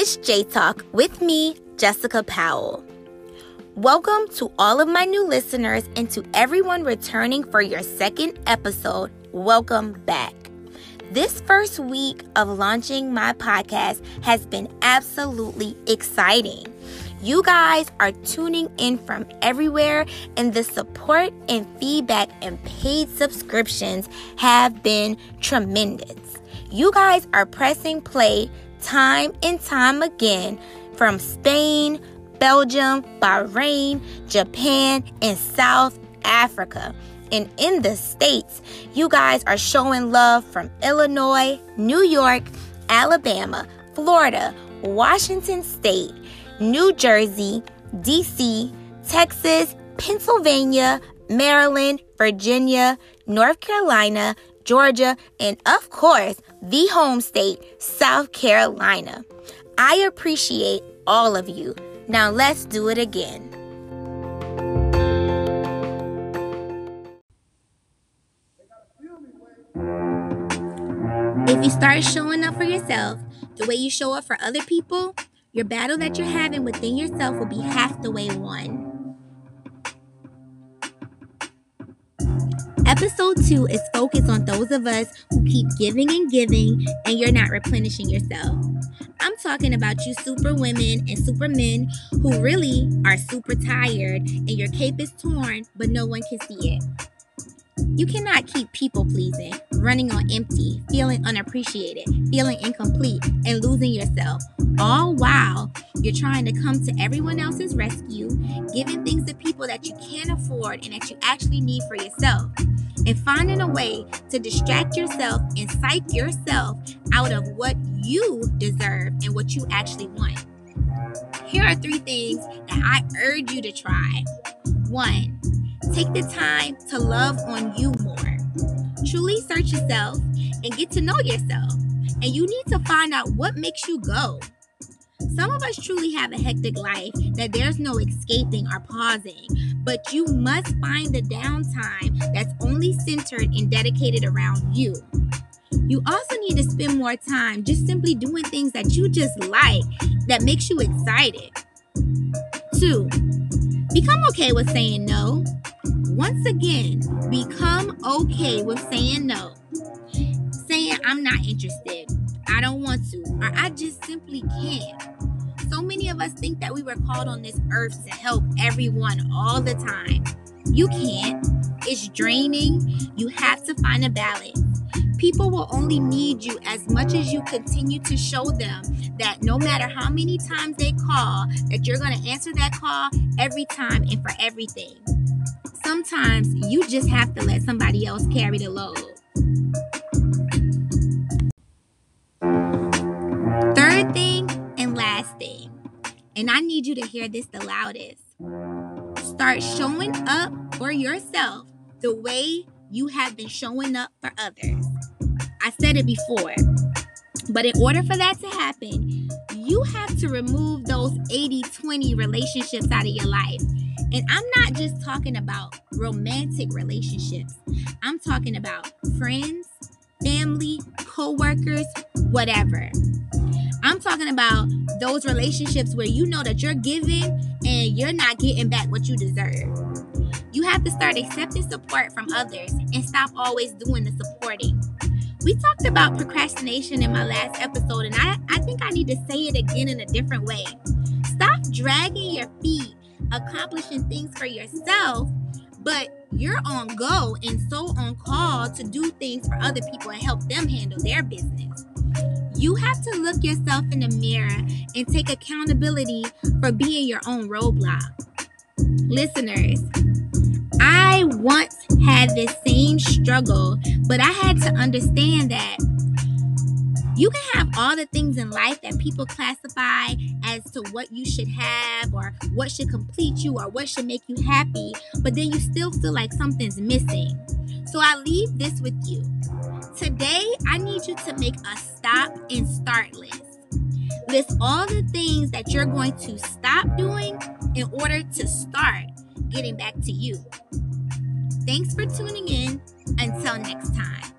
it's J Talk with me, Jessica Powell. Welcome to all of my new listeners and to everyone returning for your second episode. Welcome back. This first week of launching my podcast has been absolutely exciting. You guys are tuning in from everywhere, and the support and feedback and paid subscriptions have been tremendous. You guys are pressing play time and time again from Spain, Belgium, Bahrain, Japan, and South Africa. And in the States, you guys are showing love from Illinois, New York, Alabama, Florida, Washington State, New Jersey, DC, Texas, Pennsylvania, Maryland, Virginia, North Carolina, Georgia, and of course, the home state, South Carolina. I appreciate all of you. Now let's do it again. If you start showing up for yourself the way you show up for other people, your battle that you're having within yourself will be half the way won. Episode 2 is focused on those of us who keep giving and giving and you're not replenishing yourself. I'm talking about you super women and super men who really are super tired and your cape is torn, but no one can see it. You cannot keep people pleasing, running on empty, feeling unappreciated, feeling incomplete, and losing yourself, all while you're trying to come to everyone else's rescue, giving things to people that you can't afford and that you actually need for yourself, and finding a way to distract yourself and psych yourself out of what you deserve and what you actually want. Here are three things that I urge you to try. One, Take the time to love on you more. Truly search yourself and get to know yourself. And you need to find out what makes you go. Some of us truly have a hectic life that there's no escaping or pausing, but you must find the downtime that's only centered and dedicated around you. You also need to spend more time just simply doing things that you just like that makes you excited. Two, become okay with saying no. Once again, become okay with saying no. Saying, I'm not interested, I don't want to, or I just simply can't. So many of us think that we were called on this earth to help everyone all the time. You can't. It's draining. You have to find a balance. People will only need you as much as you continue to show them that no matter how many times they call, that you're going to answer that call every time and for everything sometimes you just have to let somebody else carry the load. And I need you to hear this the loudest. Start showing up for yourself the way you have been showing up for others. I said it before, but in order for that to happen, you have to remove those 80 20 relationships out of your life and I'm not just talking about romantic relationships, I'm talking about friends, family, co workers, whatever. I'm talking about those relationships where you know that you're giving and you're not getting back what you deserve. You have to start accepting support from others and stop always doing the supporting. We talked about procrastination in my last episode, and I, I think I need to say it again in a different way. Stop dragging your feet accomplishing things for yourself, but you're on go and so on call to do things for other people and help them handle their business. You have to look yourself in the mirror and take accountability for being your own roadblock. Listeners, I once had this same struggle, but I had to understand that you can have all the things in life that people classify as to what you should have or what should complete you or what should make you happy, but then you still feel like something's missing. So I leave this with you. Today, I need you to make a stop and start list. List all the things that you're going to stop doing in order to start getting back to you. Thanks for tuning in. Until next time.